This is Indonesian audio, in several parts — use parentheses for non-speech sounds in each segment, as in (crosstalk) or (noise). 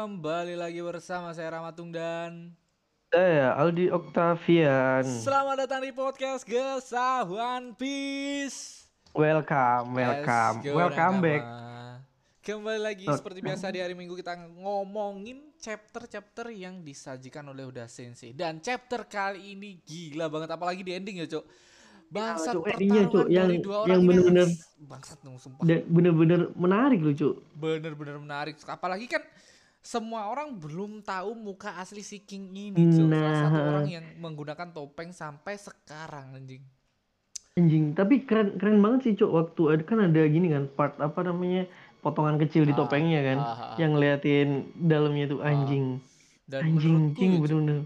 Kembali lagi bersama saya Ramatung dan Saya Aldi Octavian. Selamat datang di podcast Gesah One Piece Welcome, welcome, go, welcome back. Kembali lagi Oh. seperti biasa di hari Minggu kita ngomongin chapter-chapter yang disajikan oleh Uda Sensei Dan chapter kali ini gila banget apalagi di ending ya cok Bangsat Cuk, endingnya, Cuk, pertarungan yang- dari dua orang yang ini bener-bener- Bangsat dong sumpah bener-bener menarik loh, Cuk. bener-bener menarik apalagi kan semua orang belum tahu muka asli si King ini Cuk. salah satu Nah. orang yang menggunakan topeng sampai sekarang anjing Anjing, tapi keren keren banget sih, Cuk. Waktu ada kan ada gini kan, part apa namanya? potongan kecil di Ah, topengnya kan, ah, ah, ah. yang ngeliatin dalamnya tuh anjing. dan anjing, menurutku anjing ya, Cuk, bener-bener.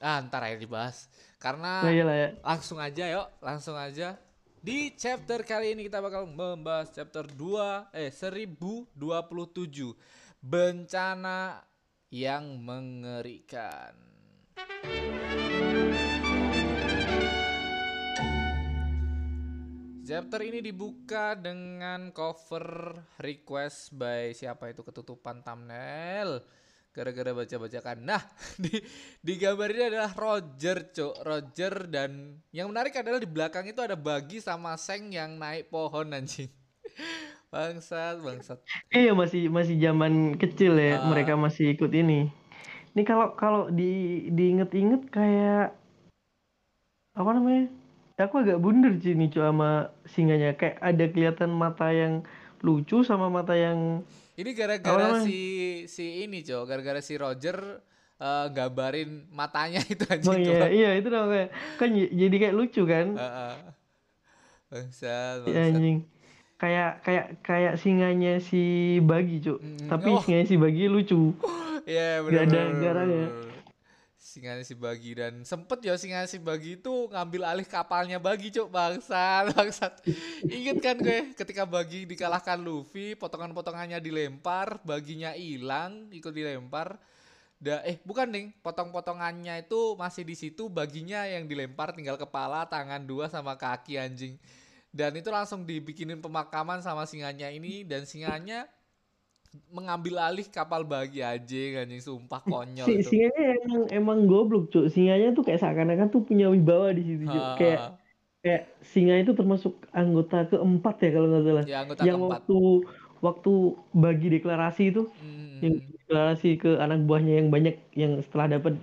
ah ntar aja dibahas karena Nah, iyalah ya. langsung aja yuk langsung aja di chapter kali ini kita bakal membahas chapter 2 eh 1027 bencana yang mengerikan Chapter ini dibuka dengan cover request by siapa itu ketutupan thumbnail gara-gara baca-bacakan. Nah, (laughs) di di gambar ini adalah Roger, Cok. Roger dan yang menarik adalah di belakang itu ada Bagi sama Seng yang naik pohon anjing. (laughs) Bangsat, bangsat. Iya masih masih zaman kecil ya, Ah. mereka masih ikut ini. Ini kalau kalau di diinget-inget kayak apa namanya? Aku agak bunder sih nih Cuk, sama singanya. Kayak ada kelihatan mata yang lucu sama mata yang Ini gara-gara si si ini, Cok. Gara-gara si Roger eh, gambarin matanya (laughs) itu Oh anjing. iya, iya itu namanya. Kan jadi kayak lucu kan? Heeh. Bangsat, Si bangsat. anjing. Kayak kayak kayak singanya si Bagi, Cuk. Mm, Tapi oh. singanya si Bagi lucu. Iya Gak benar ada garangnya. Singanya si Bagi dan sempet ya singanya si Bagi itu ngambil alih kapalnya Bagi cuk bangsat bangsat. Ingat kan gue ketika Bagi dikalahkan Luffy, potongan-potongannya dilempar, Baginya hilang, ikut dilempar. Da, eh bukan nih, potong-potongannya itu masih di situ, Baginya yang dilempar tinggal kepala, tangan dua sama kaki anjing. Dan itu langsung dibikinin pemakaman sama singanya ini dan singanya mengambil alih kapal bagi aja anjing sumpah konyol Si itu. singanya emang emang goblok, Cuk. Singanya tuh kayak seakan-akan tuh punya wibawa di situ, Cuk. Kayak kayak singa itu termasuk anggota keempat ya kalau nggak salah. ya anggota yang keempat. waktu waktu bagi deklarasi itu Hmm, yang deklarasi ke anak buahnya yang banyak yang setelah dapat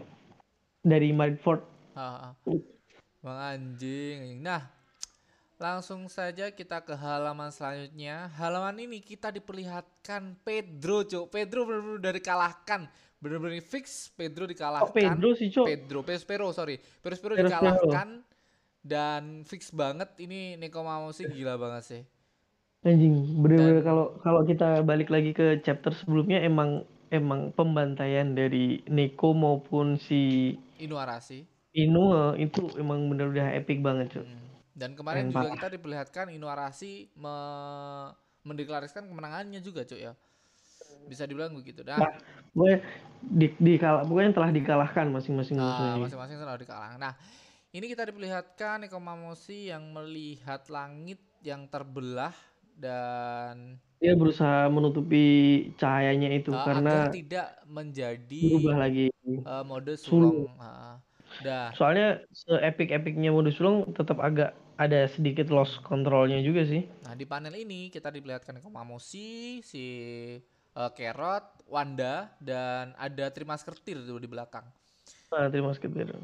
dari Marineford ha, ha. Bang anjing. Nah, langsung saja kita ke halaman selanjutnya. Halaman ini kita diperlihatkan Pedro, Cuk. Pedro benar-benar udah dikalahkan. Benar-benar fix Pedro dikalahkan. kok Pedro sih cok Pedro, Perospero, sorry. Perospero. dikalahkan dan fix banget ini Nekomamushi gila banget sih. anjing bener-bener Dan- kalau kalau kita balik lagi ke chapter sebelumnya emang emang pembantaian dari Neko maupun si Inuarashi. Inu itu emang bener udah epic banget cok Hmm. Dan kemarin juga kita diperlihatkan Inuarashi me mendeklarasikan kemenangannya juga, Cuk ya. Bisa dibilang begitu. Nah, Nah, gue di, di pokoknya telah dikalahkan masing-masing nah, masing-masing selalu dikalang. Nah, ini kita diperlihatkan Nekomamushi yang melihat langit yang terbelah dan Dia berusaha menutupi cahayanya itu uh, karena tidak menjadi berubah lagi. uh, mode Sulung. sulung. Uh, dah. Soalnya se-epic-epicnya mode sulung tetap agak ada sedikit lost kontrolnya juga sih. Nah, di panel ini kita diperlihatkan Nekomamushi, si uh, Carrot, Wanda dan ada Trimaskertir di belakang. Nah, terima kasih. Peter.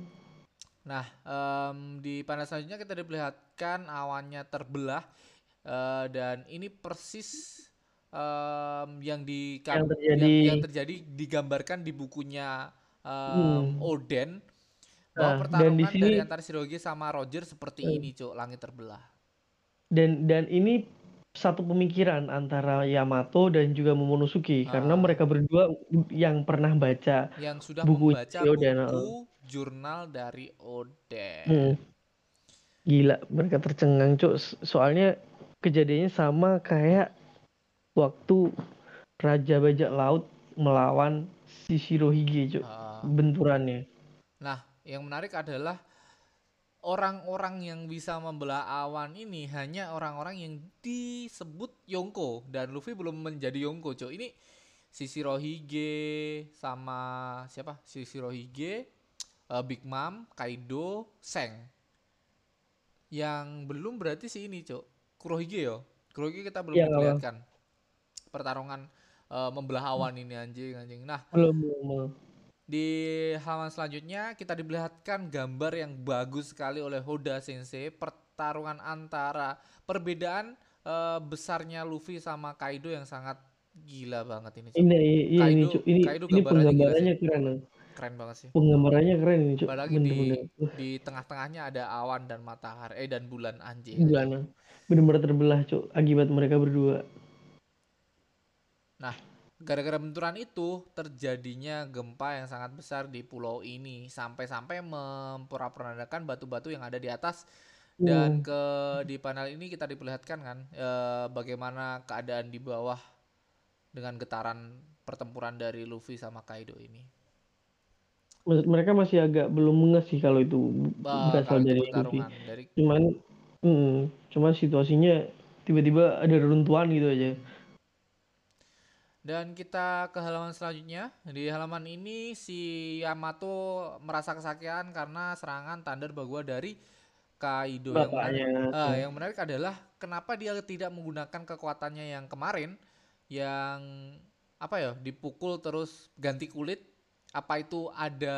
Nah, em, di panel selanjutnya kita diperlihatkan awannya terbelah eh, dan ini persis em, yang di Yang yang, terjadi- yang terjadi digambarkan di bukunya em, Hmm. Oden bahwa Nah, dan di sini- dari antara Shiroge sama Roger seperti ini, Cuk, langit terbelah. Dan dan ini satu pemikiran antara Yamato dan juga Momonosuke karena Ah. mereka berdua yang pernah baca. Yang sudah Buku membaca Oden, buku jurnal dari Oden. Hmm. Gila, mereka tercengang, Cuk. So- Soalnya kejadiannya sama kayak waktu Raja Bajak Laut melawan si Shirohige, Cuk. Ah. Benturannya. Nah, yang menarik adalah orang-orang yang bisa membelah awan ini hanya orang-orang yang disebut Yonko dan Luffy belum menjadi Yonko, Cok. Ini Shishirohige sama siapa? Shishirohige, uh, Big Mom, Kaido, Seng. Yang belum berarti si ini, Cok. Kurohige ya. Kurohige kita belum diperlihatkan. Pertarungan uh, membelah awan ini anjing anjing. Nah, belum belum belum. Di halaman selanjutnya kita diperlihatkan gambar yang bagus sekali oleh Hoda Sensei pertarungan antara perbedaan uh, besarnya Luffy sama Kaido yang sangat gila banget ini. Cok. ini iya ini Kaido- Cuk. ini Kaido ini penggambarannya keren. Keren banget sih. penggambarannya keren ini Cuk. Apalagi di bener-bener Uh, di tengah-tengahnya ada awan dan matahari eh dan bulan anjing. gimana bener-bener terbelah Cuk akibat mereka berdua Nah, gara-gara benturan itu terjadinya gempa yang sangat besar di pulau ini. Sampai-sampai memporak-porandakan batu-batu yang ada di atas. Dan Hmm. ke di panel ini kita diperlihatkan kan eh, bagaimana keadaan di bawah dengan getaran pertempuran dari Luffy sama Kaido ini. Mereka masih agak belum ngeh sih kalau itu Bah, berasal kalau itu dari Luffy. Dari cuman mm, cuman situasinya tiba-tiba ada reruntuhan gitu aja Dan kita ke halaman selanjutnya. Di halaman ini si Yamato merasa kesakitan karena serangan Thunder Bagua dari Kaido. Yang menarik, ah, yang menarik adalah kenapa dia tidak menggunakan kekuatannya yang kemarin yang apa ya dipukul terus ganti kulit. Apa itu ada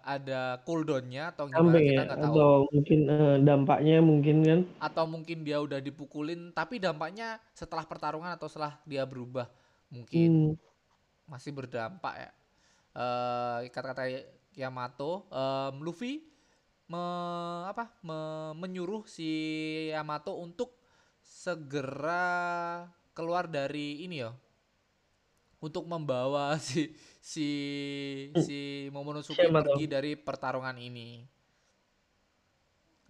ada cooldownnya atau gimana sampai kita ya nggak tahu. atau mungkin eh, dampaknya mungkin kan Atau mungkin dia udah dipukulin tapi dampaknya setelah pertarungan atau setelah dia berubah mungkin hmm, masih berdampak ya. Eh kata-kata Yamato, em, Luffy me, apa me- menyuruh si Yamato untuk segera keluar dari ini ya. Untuk membawa (laughs) si si si Momonosuke Yamato. pergi dari pertarungan ini.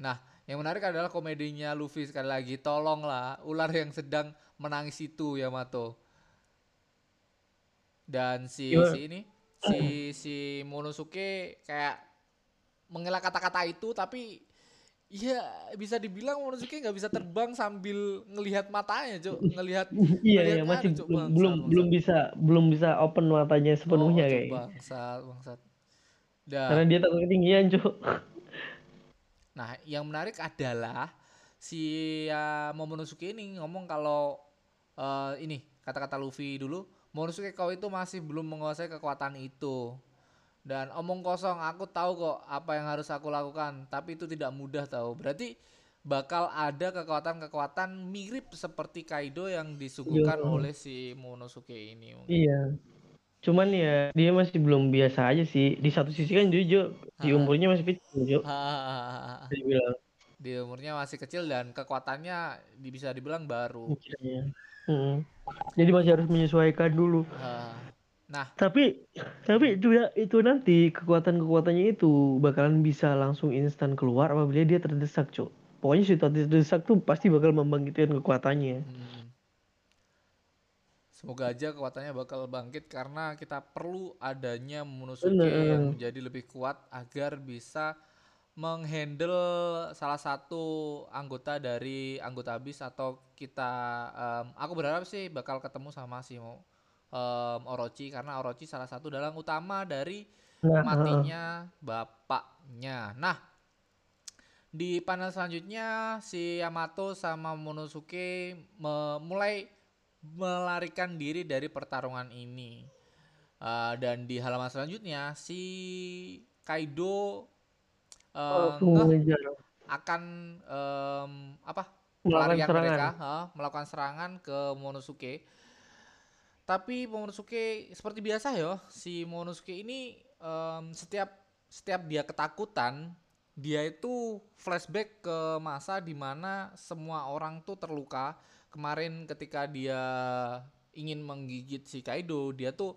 Nah, yang menarik adalah komedinya Luffy sekali lagi. Tolonglah ular yang sedang menangis itu Yamato. Dan si Gimana? si ini si si Monosuke kayak mengelak kata-kata itu tapi ya bisa dibilang Monosuke nggak bisa terbang sambil ngelihat matanya, Cuk. Ngelihat (laughs) iya iya masih Cuk, belum bangsat, belum bangsat. belum bisa belum bisa open matanya sepenuhnya Oh, kayaknya bangsat, bangsat. Dan karena dia takut ketinggian Cuk Nah, yang menarik adalah si uh, Momonosuke ini ngomong kalau eh, ini kata-kata Luffy dulu, Momonosuke kau itu masih belum menguasai kekuatan itu. Dan omong kosong, aku tahu kok apa yang harus aku lakukan, tapi itu tidak mudah tahu. Berarti bakal ada kekuatan-kekuatan mirip seperti Kaido yang disuguhkan Iya. oleh si Momonosuke ini. mungkin. iya cuman ya dia masih belum biasa aja sih di satu sisi kan jujur di umurnya masih kecil bisa dibilang Di umurnya masih kecil dan kekuatannya bisa dibilang baru. Mikirnya. Jadi masih harus menyesuaikan dulu. Ah. Nah, tapi tapi itu ya itu nanti kekuatan kekuatannya itu bakalan bisa langsung instan keluar apabila dia terdesak cok pokoknya situasi terdesak tuh pasti bakal membangkitkan kekuatannya. Hmm. semoga aja kekuatannya bakal bangkit karena kita perlu adanya Momonosuke yang menjadi lebih kuat agar bisa menghandle salah satu anggota dari anggota bis atau kita em, aku berharap sih bakal ketemu sama si em, Orochi karena Orochi salah satu dalang utama dari nah matinya bapaknya. Nah, di panel selanjutnya si Yamato sama Monosuke mulai melarikan diri dari pertarungan ini. Uh, dan di halaman selanjutnya si Kaido uh, ngeh mengejar akan em, apa melakukan pelarian serangan mereka ha, melakukan serangan ke Monosuke. Tapi Momonosuke seperti biasa ya, si Momonosuke ini em, setiap setiap dia ketakutan, dia itu flashback ke masa di mana semua orang tuh terluka. Kemarin ketika dia ingin menggigit si Kaido, dia tuh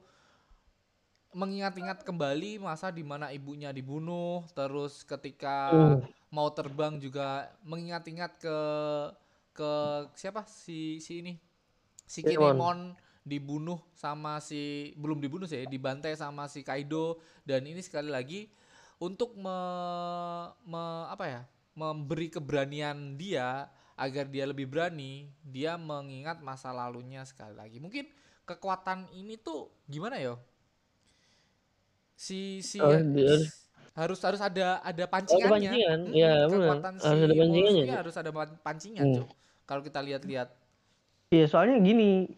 mengingat-ingat kembali masa di mana ibunya dibunuh, terus ketika Uh. mau terbang juga mengingat-ingat ke ke siapa si si ini si Kinemon. Dibunuh sama si belum dibunuh sih dibantai sama si Kaido dan ini sekali lagi untuk me, me- apa ya memberi keberanian dia agar dia lebih berani dia mengingat masa lalunya sekali lagi mungkin kekuatan ini tuh gimana ya? Si si Oh, ya- harus harus ada ada Oh, pancingannya. pancingan. Mm, Ya, kekuatan si Harus ada pancingannya, Cuk. harus ada pan- pancingan, Hmm. Cuk. Kalau kita lihat-lihat. Iya, soalnya gini,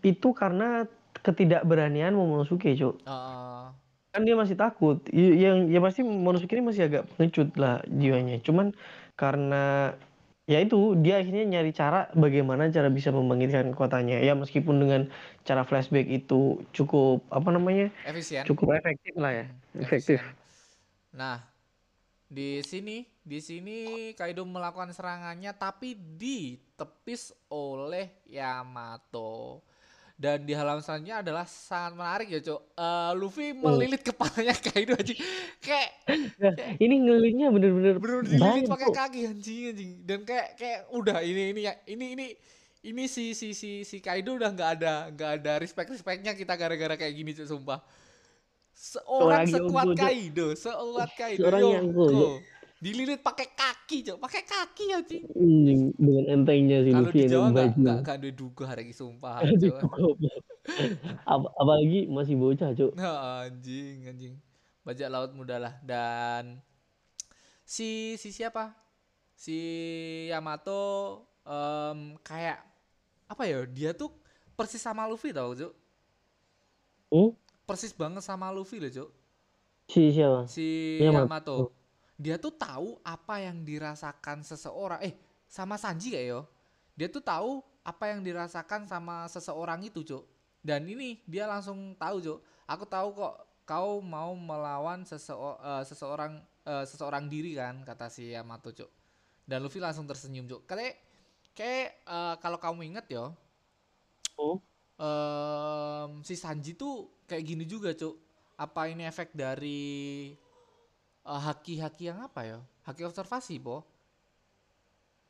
itu karena ketidakberanian Momonosuke, Cuk. eh, Kan dia masih takut. Yang ya pasti Momonosuke ini masih agak pengecut lah jiwanya. Cuman karena ya itu dia akhirnya nyari cara bagaimana cara bisa membangkitkan kekuatannya. Ya meskipun dengan cara flashback itu cukup apa namanya? efisien. cukup efektif lah ya. Hmm, Efektif. efisien. Nah, di sini di sini Kaido melakukan serangannya tapi ditepis oleh Yamato. Dan di halaman selanjutnya adalah sangat menarik ya, Cok. Eh, Luffy Hmm. melilit kepalanya (laughs) Kaido aja. Kayak Ini ngelilitnya bener-bener bener dililit pakai kaki anjing anjing. Dan kayak kayak udah ini ini ya ini ini ini si si si si Kaido udah nggak ada nggak ada respect respectnya kita gara-gara kayak gini Cok, sumpah. Seorang sekuat. Kaido, sekuat Kaido. Seorang Yonko. Dililit pakai kaki, Cok. Pakai kaki anjing. Hmm, dengan entengnya si Kalau di Jawa nggak nggak ada duga hari sumpah. (laughs) Cok. Ap- apalagi masih bocah, Cuk. Nah, anjing, anjing. Bajak laut muda lah dan si si siapa? Si Yamato em, kayak apa ya? Dia tuh persis sama Luffy tau, Cuk. Hmm? Persis banget sama Luffy loh, Cuk. Si siapa? Si Yamato. Yamato. Dia tuh tahu apa yang dirasakan seseorang. Eh, sama Sanji kayak yo. Dia tuh tahu apa yang dirasakan sama seseorang itu, Cuk. Dan ini dia langsung tahu, Cuk. Aku tahu kok kau mau melawan seseo- eh, seseorang eh, seseorang diri kan, kata si Yamato, Cuk. Dan Luffy langsung tersenyum, Cuk. Kayak kayak eh, kalau kamu inget yo, Oh, em, si Sanji tuh kayak gini juga, Cuk. Apa ini efek dari eh, haki-haki yang apa ya? Haki observasi, po.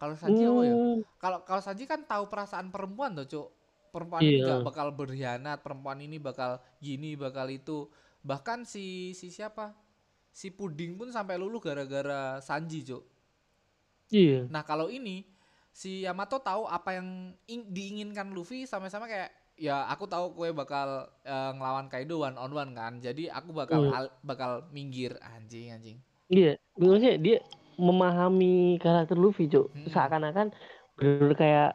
Kalau Sanji apa ya? Hmm, Kalau kalau Sanji kan tahu perasaan perempuan tuh, Cuk. Perempuan ini gak bakal berkhianat, perempuan ini bakal gini, bakal itu. Bahkan si si siapa? Si Puding pun sampai luluh gara-gara Sanji, Cuk. iya. Nah, kalau ini si Yamato tahu apa yang ing- diinginkan Luffy sama-sama kayak ya aku tahu kue bakal eh, ngelawan Kaido one on one kan. Jadi aku bakal Hmm. al- bakal minggir anjing anjing. Iya, maksudnya dia memahami karakter Luffy, Cuk. Mm-mm. Seakan-akan bener kayak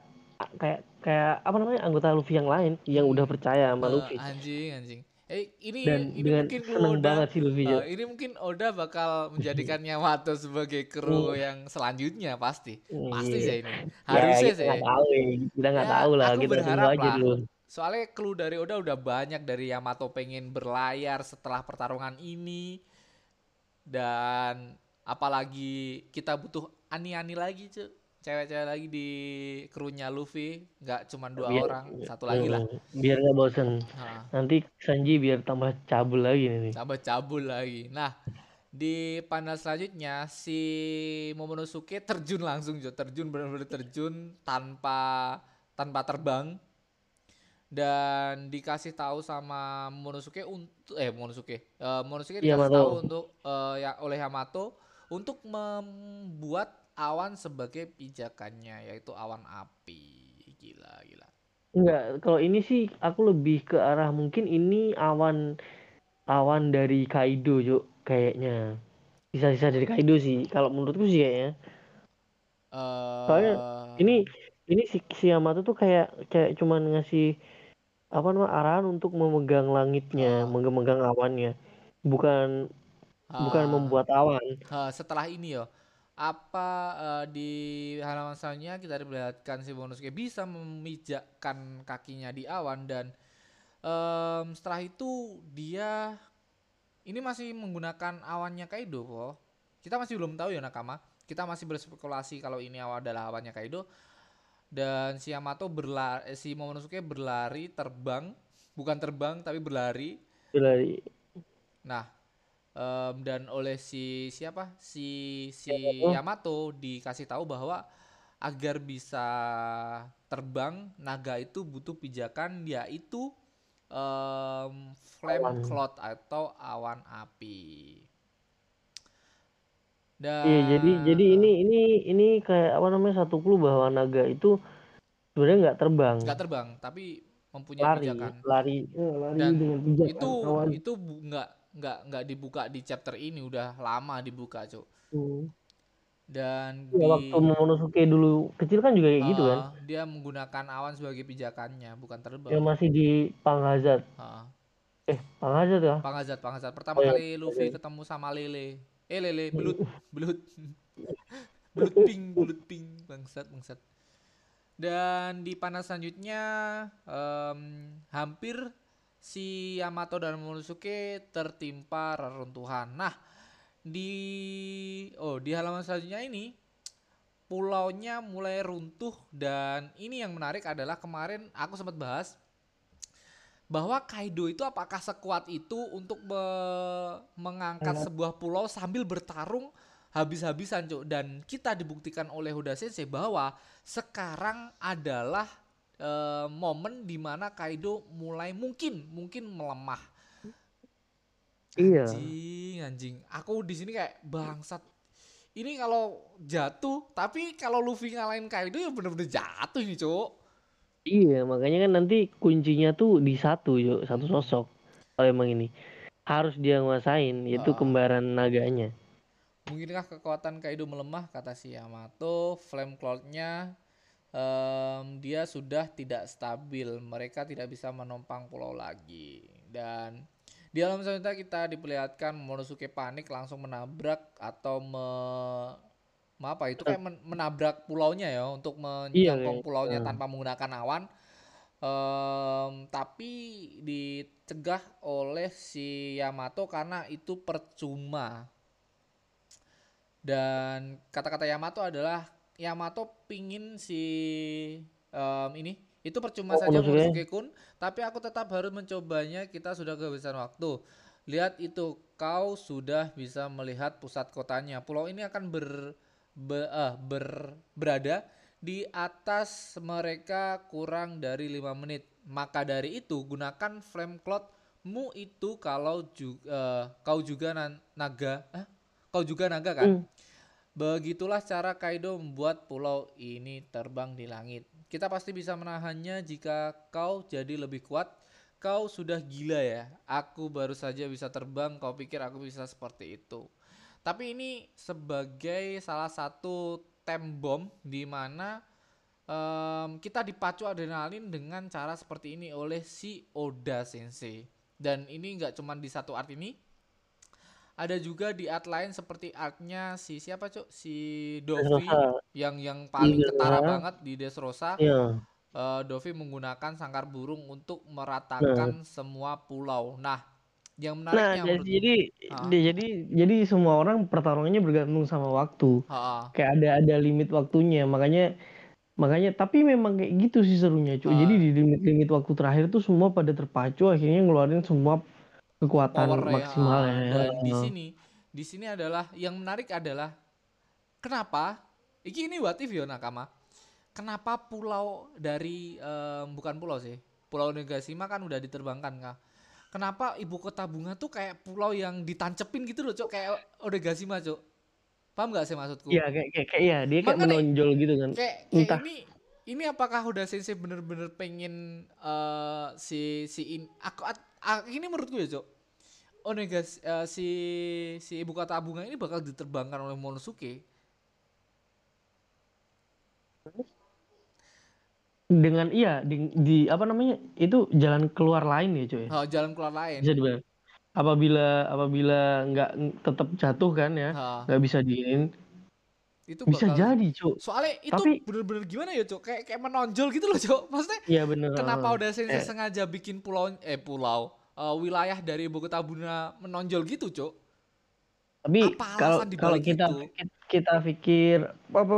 kayak kayak apa namanya anggota Luffy yang lain yang Hmm. udah percaya sama Eh, Luffy. anjing anjing. Eh ini Dan ini dengan mungkin seneng Oda banget sih Luffy, Cuk. ini mungkin Oda bakal menjadikan (laughs) Yamato sebagai kru Hmm. yang selanjutnya pasti. Hmm, Pasti iya. sih ini. Ya, Harusnya kita sih. nggak tahu ya, kita nggak Ya, tahu lah, kita berharap aja dulu. Soalnya clue dari Oda udah banyak dari Yamato pengen berlayar setelah pertarungan ini. Dan apalagi kita butuh ani-ani lagi, Cuk. Cewek-cewek lagi di krunya Luffy, nggak cuma dua Biar- orang, satu lagi lah. Hmm, Biar nggak bosen. Nah, Nanti Sanji biar tambah cabul lagi nih. tambah cabul lagi. Nah, di panel selanjutnya si Momonosuke terjun langsung, Cuk. Terjun benar-benar terjun tanpa tanpa terbang dan dikasih tahu sama Momonosuke untuk eh Momonosuke eh Momonosuke dikasih Yamato. tahu untuk eh, ya oleh Yamato untuk membuat awan sebagai pijakannya yaitu awan api gila gila Enggak, kalau ini sih aku lebih ke arah mungkin ini awan awan dari Kaido, Cuk, kayaknya. Sisa-sisa dari Kaido sih, kalau menurutku sih kayaknya. eh Soalnya Ini ini si, si Yamato tuh kayak kayak cuman ngasih apa namanya arahan untuk memegang langitnya, Ah. memegang awannya. Bukan bukan ah, membuat awan. ah, setelah ini yo apa eh, di halaman selanjutnya kita diperlihatkan si Momonosuke bisa memijakkan kakinya di awan dan em, setelah itu dia ini masih menggunakan awannya Kaido kok. Kita masih belum tahu ya Nakama. Kita masih berspekulasi kalau ini awan adalah awannya Kaido. Dan si Yamato berlari, si Momonosuke berlari terbang, bukan terbang tapi berlari. Berlari. Nah, em, dan oleh si siapa? Si si Yamato. Yamato dikasih tahu bahwa agar bisa terbang naga itu butuh pijakan yaitu em, flame cloud atau awan api. Dan Iya, jadi jadi ini ini ini kayak apa namanya satu clue bahwa naga itu sebenarnya nggak terbang. nggak terbang, tapi mempunyai lari pijakan. lari eh, lari Dan dengan pijakan Itu awan itu nggak nggak nggak dibuka di chapter ini, udah lama dibuka, Cuk. Hmm. Dan ya di waktu Momonosuke dulu kecil kan juga kayak gitu kan Ah, dia menggunakan awan sebagai pijakannya, bukan terbang. yang masih di Panghazard Ah, eh Panghazard ya Panghazard, Panghazard. Pertama Oh, iya. kali Luffy ketemu sama Lele. Eh Lele, belut, belut. (laughs) belut pink, belut pink, bangsat, bangsat. Dan di panah selanjutnya em, hampir si Yamato dan Momonosuke tertimpa reruntuhan. Nah, di oh di halaman selanjutnya ini pulaunya mulai runtuh dan ini yang menarik adalah kemarin aku sempat bahas bahwa Kaido itu apakah sekuat itu untuk me- mengangkat sebuah pulau sambil bertarung habis-habisan cuk? Dan kita dibuktikan oleh Hoda Sensei bahwa sekarang adalah eh, momen di mana Kaido mulai mungkin mungkin melemah. Iya. Anjing anjing. Aku di sini kayak bangsat. Ini kalau jatuh tapi kalau Luffy ngalahin Kaido ya bener-bener jatuh ini cuk iya makanya kan nanti kuncinya tuh di satu yuk. Satu sosok. Kalau emang ini. Harus dia nguasain yaitu Ah. kembaran naganya. Mungkinkah kekuatan Kaido melemah? Kata si Yamato, flame cloud-nya em, dia sudah tidak stabil, mereka tidak bisa menompang pulau lagi. Dan di alam selanjutnya kita diperlihatkan Momonosuke panik langsung menabrak atau me apa itu kayak men- menabrak pulaunya ya untuk Iya, menjangkau kayak- pulaunya ah. tanpa menggunakan awan. Em, tapi dicegah oleh si Yamato karena itu percuma. Dan kata-kata Yamato adalah Yamato pingin si em, ini itu percuma Oh, saja. Momonosuke kun, tapi aku tetap harus mencobanya. Kita sudah kehabisan waktu. Lihat itu, kau sudah bisa melihat pusat kotanya. Pulau ini akan ber, be- eh, ber- berada di atas mereka kurang dari lima menit. Maka dari itu gunakan flame cloudmu itu kalau juga kau juga nan- naga, eh? kau juga naga kan? Hmm. Begitulah cara Kaido membuat pulau ini terbang di langit. Kita pasti bisa menahannya jika kau jadi lebih kuat. Kau sudah gila ya. Aku baru saja bisa terbang, kau pikir aku bisa seperti itu. Tapi ini sebagai salah satu time bomb di mana em, kita dipacu adrenalin dengan cara seperti ini oleh si Oda Sensei. Dan ini nggak cuma di satu art ini, ada juga di art lain seperti artnya si siapa cuk si Dovi yang yang paling Iya. ketara banget di Dressrosa Iya. eh, Dovi menggunakan sangkar burung untuk meratakan Nah. semua pulau. Nah, yang Nah, menariknya jadi, jadi, Ah. jadi jadi semua orang pertarungannya bergantung sama waktu. Ha, Kayak ada ada limit waktunya. Makanya makanya tapi memang kayak gitu sih serunya, cuy. Jadi Ah. di limit-limit waktu terakhir tuh semua pada terpacu akhirnya ngeluarin semua kekuatan power ya. maksimal ya. Dan di sini di sini adalah yang menarik adalah kenapa iki ini what if ya Nakama. Kenapa pulau dari em, bukan pulau sih. Pulau Negashima kan udah diterbangkan kah? Kenapa ibu kota bunga tuh kayak pulau yang ditancepin gitu loh, Cok, kayak Onegashima, Cok. Paham gak sih maksudku? Iya kayak kayak, kayak iya dia kayak Makanya- menonjol gitu kan. kayak, kayak Entah. ini ini apakah udah sensei bener-bener pengen eh, si si in, aku at- a- ini menurutku ya cok Onegas eh, si si ibu kota bunga ini bakal diterbangkan oleh Monosuke Dengan iya di, di apa namanya? Itu jalan keluar lain ya, cuy. Ha, jalan keluar lain Bisa dibilang. Apabila apabila nggak tetap jatuh kan ya, nggak bisa diinin, itu bisa bakal jadi, cuy. soalnya itu Tapi- bener-bener gimana ya cok kayak kayak menonjol gitu loh cok maksudnya Iya bener. kenapa udah sensei Eh. sengaja bikin pulau eh pulau eh, wilayah dari ibu kota bunga menonjol gitu cok Tapi kalau kalau kita pikir- kita pikir apa,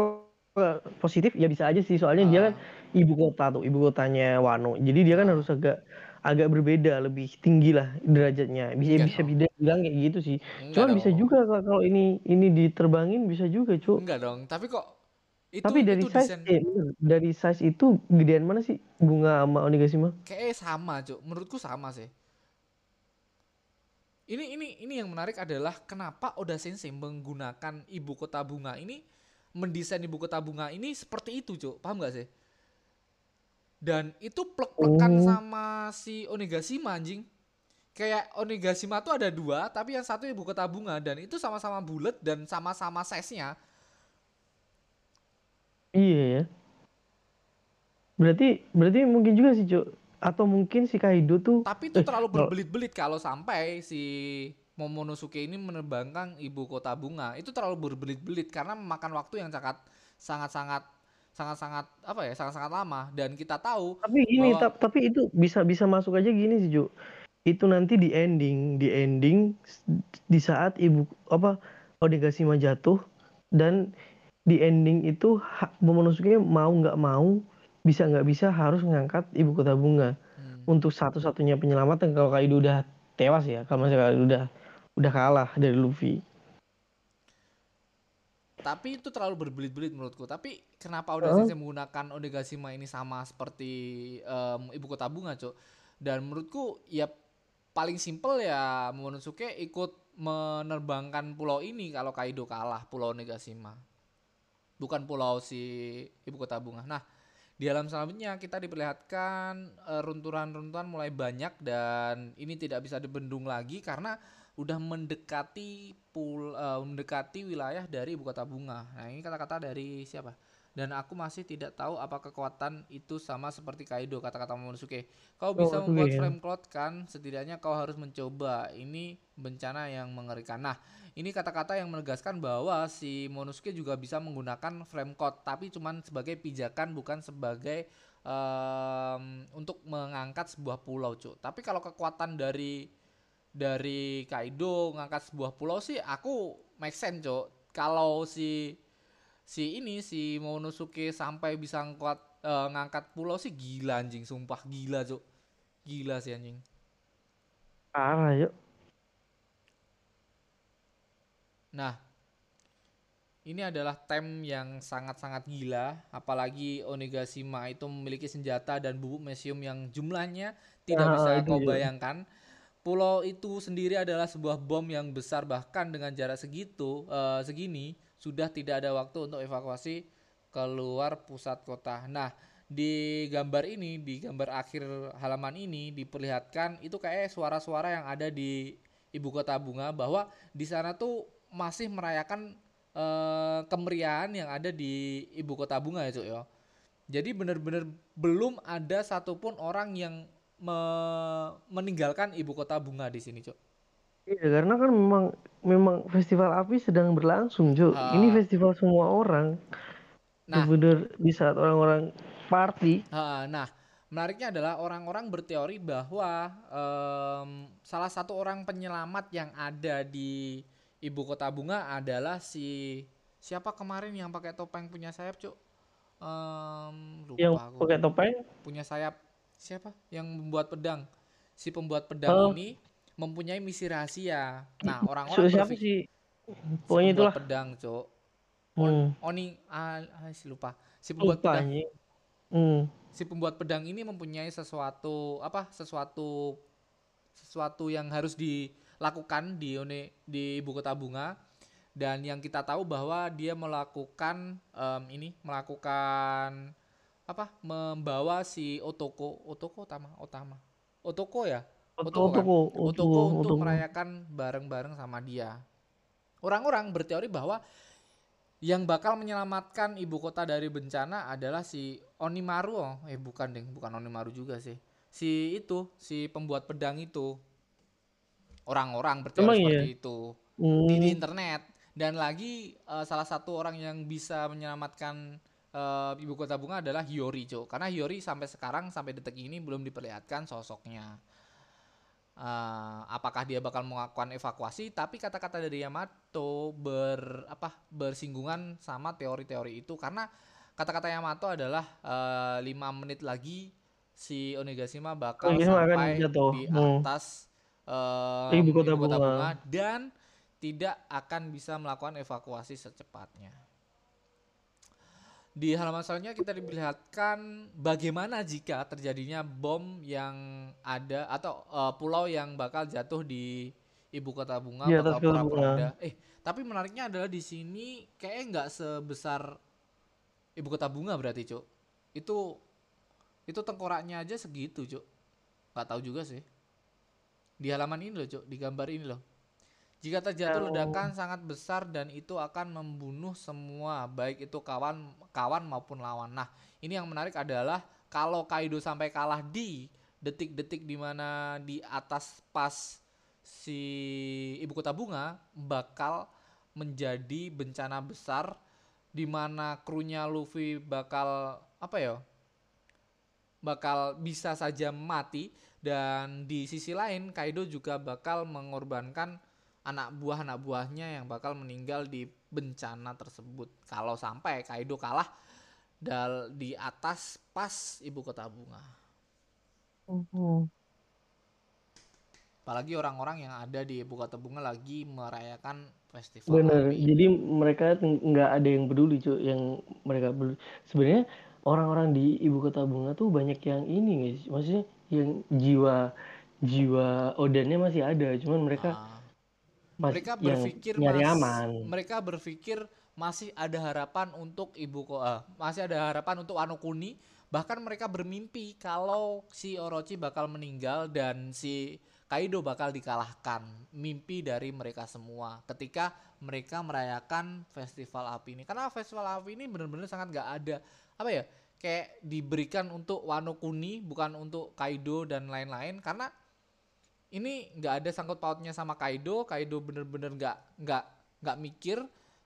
apa, positif ya bisa aja sih soalnya dia Ah. kan ibu kota tuh ibu kotanya Wano. Jadi dia kan harus agak agak berbeda lebih tinggi lah derajatnya. Bisa Enggak bisa bisa bilang kayak gitu sih. Enggak cuman bisa juga kalau ini ini diterbangin bisa juga cu enggak dong. Tapi kok itu tapi dari itu size desain eh, dari size itu gedean mana sih? Bunga sama onigashima? Kayak sama cuk. Menurutku sama sih. Ini ini ini yang menarik adalah kenapa Oda Sensei menggunakan ibu kota bunga ini mendesain ibu kota bunga ini seperti itu cuk. Paham gak sih dan itu plek-plekan Oh. sama si Onigashima anjing kayak Onigashima tuh ada dua tapi yang satu ibu kota bunga dan itu sama-sama bulat dan sama-sama size-nya Iya ya. Berarti berarti mungkin juga sih, Cuk. Atau mungkin si Kaido tuh tapi itu Eh, terlalu berbelit-belit kalau sampai si Momonosuke ini menerbangkan ibu kota bunga itu terlalu berbelit-belit karena memakan waktu yang sangat sangat-sangat sangat-sangat apa ya sangat-sangat lama dan kita tahu tapi gini, bahwa- tap- tapi itu bisa bisa masuk aja gini sih, Cuk. Itu nanti di ending, di ending di saat ibu apa Onigashima jatuh dan di ending itu Momonosuke mau nggak mau bisa nggak bisa harus ngangkat ibu kota bunga Hmm. untuk satu-satunya penyelamatan kalau Kaido udah tewas ya kalau misalnya Kaido udah udah kalah dari Luffy Tapi itu terlalu berbelit-belit menurutku. Tapi kenapa. Oda Sensei menggunakan Onigashima ini sama seperti em, ibu kota bunga, Cuk? Dan menurutku ya paling simpel ya Momonosuke ikut menerbangkan pulau ini kalau Kaido kalah pulau Onigashima. Bukan pulau si ibu kota bunga. Nah, di alam selanjutnya kita diperlihatkan eh, runtuhan-runtuhan mulai banyak dan ini tidak bisa dibendung lagi karena udah mendekati pul eh, mendekati wilayah dari ibu kota bunga. Nah, ini kata-kata dari siapa? Dan aku masih tidak tahu apa kekuatan itu sama seperti Kaido kata-kata Momonosuke. Kau bisa Momonosuke, membuat frame cloth kan? Setidaknya kau harus mencoba. Ini bencana yang mengerikan. Nah, ini kata-kata yang menegaskan bahwa si Momonosuke juga bisa menggunakan frame code tapi cuman sebagai pijakan bukan sebagai em, untuk mengangkat sebuah pulau, Cuk. Tapi kalau kekuatan dari dari Kaido ngangkat sebuah pulau sih aku make sense, Cuk. Kalau si si ini si Momonosuke sampai bisa ngangkat eh, ngangkat pulau sih gila anjing, sumpah gila, Cuk. Gila sih anjing. parah yuk Nah, ini adalah tem yang sangat-sangat gila, apalagi Onigashima itu memiliki senjata dan bubuk mesium yang jumlahnya tidak Ah, bisa kau ya. Pulau itu sendiri adalah sebuah bom yang besar bahkan dengan jarak segitu eh, segini sudah tidak ada waktu untuk evakuasi keluar pusat kota. Nah, di gambar ini, di gambar akhir halaman ini diperlihatkan itu kayak suara-suara yang ada di ibu kota bunga bahwa di sana tuh masih merayakan eh, kemeriahan yang ada di ibu kota bunga ya cuk ya. Jadi benar-benar belum ada satupun orang yang me- meninggalkan ibu kota bunga di sini cuk. Iya, karena kan memang memang festival api sedang berlangsung, Cuk. Ini Ah. festival semua orang. Nah. Bener di saat orang-orang party. Ha, Nah, menariknya adalah orang-orang berteori bahwa em, salah satu orang penyelamat yang ada di ibu kota bunga adalah si siapa kemarin yang pakai topeng punya sayap, Cuk? Em, lupa yang aku. pakai topeng. Punya sayap siapa? Yang membuat pedang. Si pembuat pedang Oh. ini mempunyai misi rahasia. Nah, So, (laughs) orang-orang siapa sih? si Pokoknya pembuat itulah. pedang, Cuk. Hmm. Oni ah, ah, si lupa. Si pembuat Lupa pedang. Hmm. si pembuat pedang ini mempunyai sesuatu apa sesuatu sesuatu yang harus dilakukan di One- di ibu kota bunga dan yang kita tahu bahwa dia melakukan em, ini melakukan apa membawa si Otoko Otoko utama utama Otoko ya Otoko kan? Otoko, Otoko Otoko, untuk Otoko. merayakan bareng-bareng sama dia. Orang-orang berteori bahwa yang bakal menyelamatkan ibu kota dari bencana adalah si Onimaru. Oh, eh bukan deng, bukan Onimaru juga sih. Si itu, si pembuat pedang itu. Orang-orang berteori Emang seperti iya? itu Hmm. di, di internet. Dan lagi eh, salah satu orang yang bisa menyelamatkan eh, ibu kota bunga adalah Hiyori, Cok. Karena Hiyori sampai sekarang sampai detik ini belum diperlihatkan sosoknya. Eh, apakah dia bakal melakukan evakuasi? Tapi kata-kata dari Yamato ber apa bersinggungan sama teori-teori itu karena kata-kata Yamato adalah lima menit lagi si Onigashima bakal Onigashima sampai jatuh. di Hmm. atas eh, Ibu kota bunga. dan tidak akan bisa melakukan evakuasi secepatnya. Di halaman selanjutnya kita diperlihatkan bagaimana jika terjadinya bom yang ada atau eh, pulau yang bakal jatuh di ibu kota bunga atas kota pura-pura bunga. Eh, tapi menariknya adalah di sini kayaknya nggak sebesar ibu kota bunga berarti, Cuk. Itu itu tengkoraknya aja segitu cuk nggak tahu juga sih di halaman ini loh cuk di gambar ini loh jika terjatuh Oh. ledakan sangat besar dan itu akan membunuh semua baik itu kawan kawan maupun lawan nah ini yang menarik adalah kalau Kaido sampai kalah di detik-detik di mana di atas pas si ibu kota bunga bakal menjadi bencana besar di mana krunya Luffy bakal apa ya bakal bisa saja mati dan di sisi lain Kaido juga bakal mengorbankan anak buah anak buahnya yang bakal meninggal di bencana tersebut kalau sampai Kaido kalah dal di atas pas ibu kota bunga Mhm. apalagi orang-orang yang ada di ibu kota bunga lagi merayakan festival Bener. Jadi mereka nggak ada yang peduli cuy, yang mereka peduli. Sebenarnya orang-orang di ibu kota bunga tuh banyak yang ini guys, maksudnya yang jiwa jiwa Odannya masih ada, cuman mereka Ah. Mereka yang berpikir nyari mas- aman. mereka berpikir masih ada harapan untuk ibu kota masih ada harapan untuk Wano Kuni. Bahkan mereka bermimpi kalau si Orochi bakal meninggal dan si Kaido bakal dikalahkan. Mimpi dari mereka semua ketika mereka merayakan festival api ini. Karena festival api ini benar-benar sangat gak ada apa ya kayak diberikan untuk Wano Kuni bukan untuk Kaido dan lain-lain. Karena ini nggak ada sangkut pautnya sama Kaido. Kaido bener-bener nggak nggak nggak mikir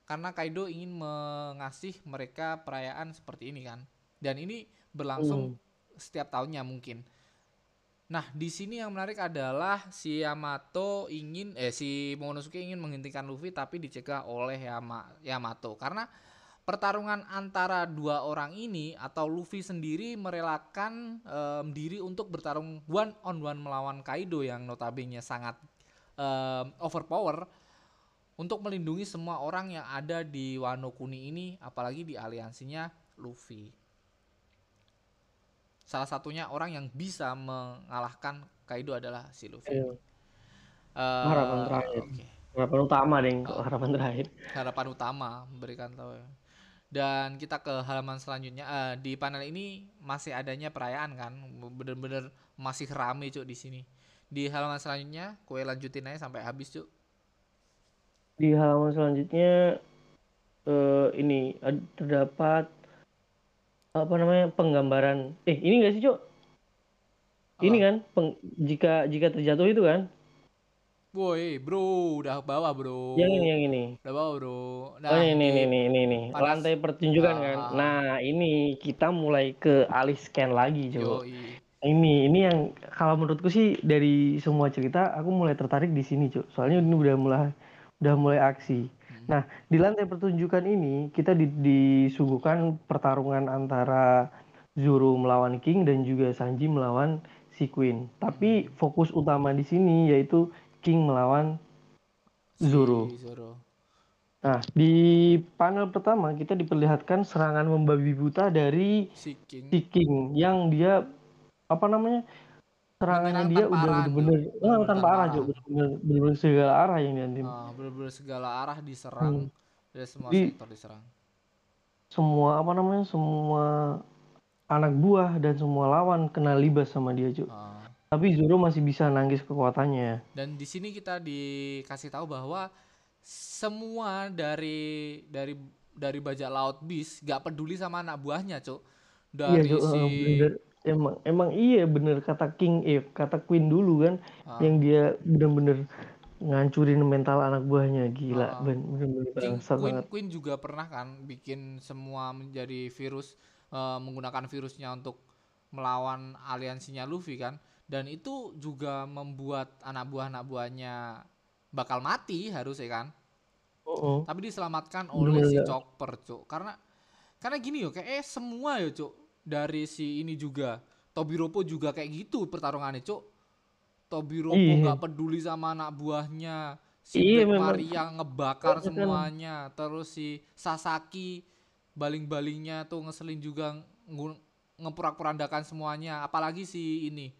karena Kaido ingin mengasih mereka perayaan seperti ini kan. Dan ini berlangsung setiap tahunnya mungkin. Nah di sini yang menarik adalah si Yamato ingin eh si Momonosuke ingin menghentikan Luffy tapi dicegah oleh Yama, Yamato karena pertarungan antara dua orang ini atau Luffy sendiri merelakan em, diri untuk bertarung one on one melawan Kaido yang notabene sangat em, overpower untuk melindungi semua orang yang ada di Wano Kuni ini apalagi di aliansinya Luffy. Salah satunya orang yang bisa mengalahkan Kaido adalah si Luffy. Iya. Eh, Harapan terakhir. Oke Harapan utama kok Oh. harapan terakhir. harapan utama memberikan tahu ya. Dan kita ke halaman selanjutnya Eh, di panel ini masih adanya perayaan kan, bener-bener masih rame cuk di sini. Di halaman selanjutnya kue lanjutin aja sampai habis cuk. Di halaman selanjutnya eh ini terdapat apa namanya penggambaran. Eh ini nggak sih cok? Ini kan peng- jika jika terjatuh itu kan? Woi bro, udah bawah bro. Yang ini yang ini. Udah bawah bro. Nah oh ini ini ini ini ini panas- lantai pertunjukan kan. Ah. Nah ini kita mulai ke alih scan lagi. Yoi. Ini ini yang kalau menurutku sih dari semua cerita aku mulai tertarik di sini cok. Soalnya ini udah mulai udah mulai aksi. Hmm. Nah di lantai pertunjukan ini kita di- disuguhkan pertarungan antara Zoro melawan King dan juga Sanji melawan si Queen. Tapi fokus utama di sini yaitu King melawan Si Zoro. Zoro. Nah, di panel pertama kita diperlihatkan serangan membabi buta dari Si King. si King yang dia apa namanya serangannya dia udah bener-bener ah, Bener-bener tanpa tanpa arah. Cuk. bener-bener bener-bener segala arah yang diantim. Ah, bener-bener segala arah diserang Hmm. dari semua Di- sektor diserang. Semua apa namanya semua anak buah dan semua lawan kena libas sama dia Cuk. Ah. Tapi Zoro masih bisa nangkis kekuatannya. Dan di sini kita dikasih tahu bahwa semua dari dari dari bajak laut bis gak peduli sama anak buahnya, Cuk. Iya Dari Cuk, si eh, bener. Emang emang iya bener kata King eh kata Queen dulu kan ah, yang dia bener-bener ngancurin mental anak buahnya gila Ah. ben- bener-bener King, Queen, banget. Queen juga pernah kan bikin semua menjadi virus eh, menggunakan virusnya untuk melawan aliansinya Luffy kan. Dan itu juga membuat anak buah anak buahnya bakal mati harusnya kan. Oh, tapi diselamatkan oleh Bener si? Chopper cuk karena karena gini yo kayak eh, semua yo cuk dari si ini juga Tobiropo juga kayak gitu pertarungannya cuk Tobiropo Iya. nggak peduli sama anak buahnya si Iya. Maria ngebakar Soalnya kan- semuanya terus si Sasaki baling-balingnya tuh ngeselin juga ngepurak-purandakan semuanya apalagi si ini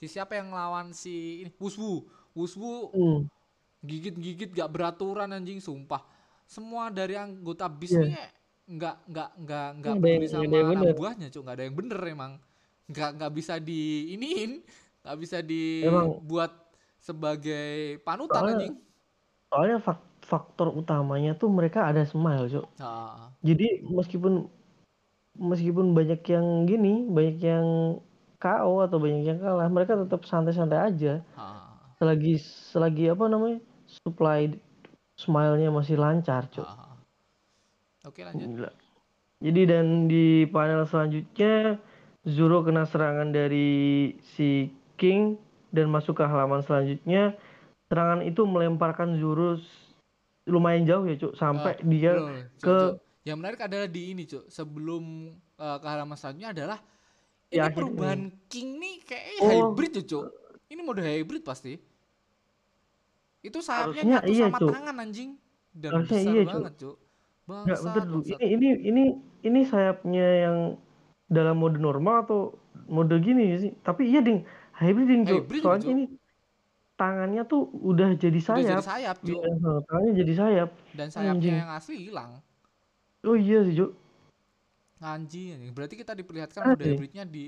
si siapa yang ngelawan si ini? Wuswu Wuswu hmm. gigit-gigit gak beraturan anjing sumpah. Semua dari anggota bis Iya. ini nggak nggak nggak nggak Nggak peduli sama anak buahnya cuk. Nggak ada yang bener emang. Nggak nggak bisa di iniin nggak bisa dibuat sebagai panutan soalnya anjing. soalnya fak- faktor utamanya tuh mereka ada smile, Cuk. ah. Jadi meskipun meskipun banyak yang gini, banyak yang KO atau banyak yang kalah, mereka tetap santai-santai aja. ah Selagi selagi apa namanya? supply smile-nya masih lancar, Cuk. ah. oke lanjut Gila. Jadi dan di panel selanjutnya Zoro kena serangan dari si King dan masuk ke halaman selanjutnya. Serangan itu melemparkan Zoro s- lumayan jauh ya, Cuk, sampai Ah, dia Bro, Cuk, ke Cuk. yang menarik adalah di ini cuk sebelum eh, ke halaman selanjutnya adalah ini Ya, perubahan King nih kayak Oh. hybrid tuh cuk ini mode hybrid pasti itu sayapnya Harusnya nyatu iya, sama Cuk. tangan anjing dan Harusnya besar iya, banget cuk Enggak, bangsat bentar. Ini ini ini ini sayapnya yang dalam mode normal atau mode gini sih? Tapi iya ding, hybrid ding, Cuk. Hybrid, Soalnya Cuk. ini tangannya tuh udah jadi udah jadi sayap. sayap cuk heeh, tangannya jadi sayap. dan sayapnya Anjing. yang asli hilang Oh iya sih, Cuk. Anjing anjing. berarti kita diperlihatkan Ada mode ya? hybridnya di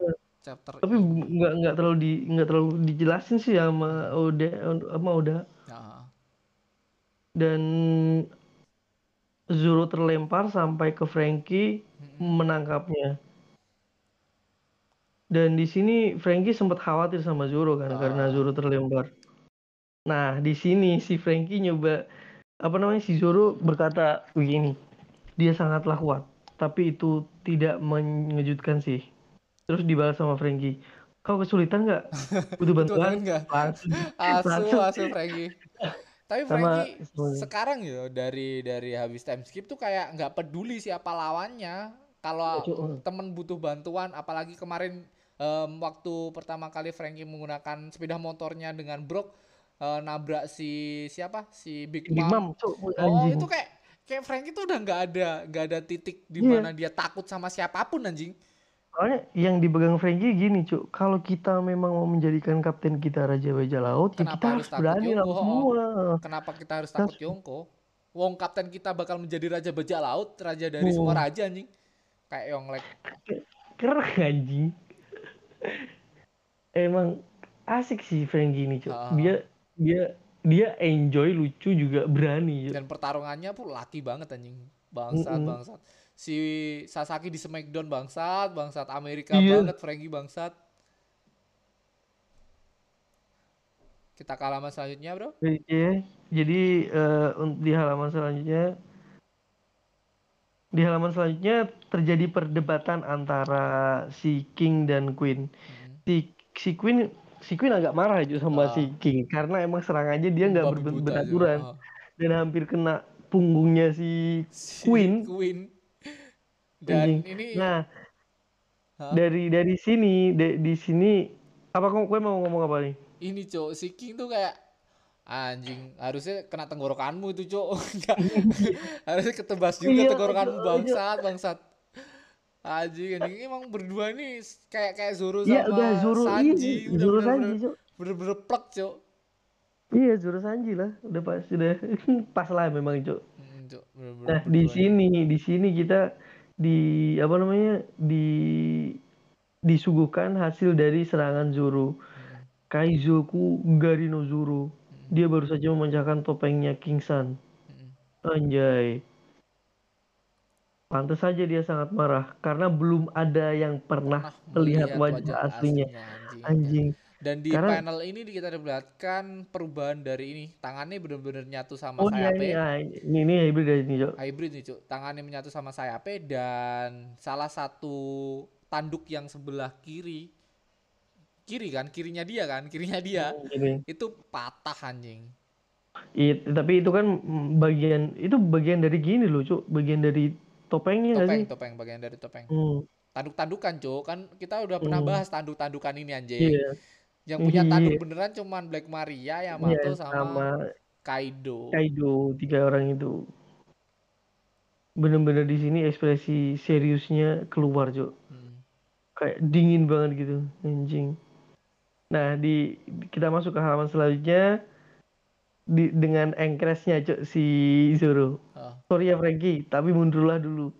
Eh, chapter Tapi nggak nggak terlalu di nggak terlalu dijelasin sih sama Oda sama Oda Nah, dan Zoro terlempar sampai ke Frankie mm-mm. menangkapnya. Dan di sini Frankie sempat khawatir sama Zoro kan karena Ah. Zoro terlempar. Nah, di sini si Frankie nyoba apa namanya si Zoro berkata begini. Dia sangatlah kuat, tapi itu tidak mengejutkan sih. Terus dibalas sama Frankie. Kau kesulitan nggak? Butuh (laughs) bantuan? enggak? (laughs) Langsung, Asu, langsung. asu Frankie. Tapi Frankie sama- sekarang ya dari dari habis time skip tuh kayak nggak peduli siapa lawannya. Kalau Cuk. temen butuh bantuan, apalagi kemarin em, waktu pertama kali Frankie menggunakan sepeda motornya dengan Brock eh, nabrak si siapa? Si Big Big Mom. Mom, cuk, Oh itu kayak kayak Frankie tuh udah nggak ada nggak ada titik di Iya. mana dia takut sama siapa pun anjing. Soalnya yang dipegang Frankie gini, Cuk. Kalau kita memang mau menjadikan kapten kita Raja Bajak Laut, ya Kenapa kita harus harus berani Yonko? lawan Oh, semua. Kenapa kita harus takut Yongko? Wong kapten kita bakal menjadi raja bajak laut, raja dari Oh. semua raja anjing. Kayak Yonglek. Keren anjing. Emang asik sih Frankie ini, Cuk. Ah. Dia dia dia enjoy, lucu juga berani. Dan pertarungannya pun laki banget anjing. Bangsat, Mm-mm. bangsat. Si Sasaki di Smackdown bangsat, bangsat Amerika Iya. banget, Frankie bangsat. Kita ke halaman selanjutnya, Bro. Oke, jadi eh, un- di halaman selanjutnya di halaman selanjutnya terjadi perdebatan antara si King dan Queen. Hmm. Si si Queen si Queen agak marah aja sama Ah. si King karena emang serangannya dia nggak beraturan juga. dan hampir kena punggungnya si Si Queen. Queen. Dan Anjing. ini Nah, Hah? dari dari sini de- di sini apa kamu gue mau ngomong apa nih? ini cok si King tuh kayak anjing harusnya kena tenggorokanmu itu cok (laughs) harusnya ketebas juga Iya, tenggorokanmu iya. bangsat bangsat anjing anjing emang berdua ini kayak kayak Zoro Iya sama udah Zoro Sanji iya, udah Zoro Sanji, Cok. bener-bener plek cok Iya, Zoro Sanji lah. Udah pas sudah (laughs) pas lah memang, Cok. Hmm, Nah, di ini. sini, di sini kita di apa namanya? di disuguhkan hasil dari serangan Zoro. Hmm, Kaizoku Garino Zoro. hmm, Dia baru saja memecahkan topengnya King hmm. Anjay. Pantes saja dia sangat marah karena belum ada yang pernah melihat melihat wajah aslinya. anjing. Anjing. dan di Karena- panel ini kita diperlihatkan perubahan dari ini tangannya bener-bener nyatu sama Oh iya sayapnya ini, ah, ini, ini hybrid dari sini, Cok. hybrid nih cuk tangannya menyatu sama sayapnya dan salah satu tanduk yang sebelah kiri kiri kan kirinya dia kan kirinya dia Ini. itu patah anjing It, tapi itu kan bagian itu bagian dari gini loh, Cuk. Bagian dari topengnya topeng sih? topeng bagian dari topeng Hmm, tanduk-tandukan cuk kan kita udah pernah Hmm. bahas tanduk-tandukan ini anjing iya. yang punya tanduk Iya. beneran cuman Black Maria Yamato sama, sama Kaido Kaido, tiga orang itu. Bener-bener di sini ekspresi seriusnya keluar, Cuk. Hmm. Kayak dingin banget gitu, anjing. Nah, di kita masuk ke halaman selanjutnya di dengan engkresnya Cuk si Zoro. Oh. Sorry ya Frankie, tapi mundurlah dulu.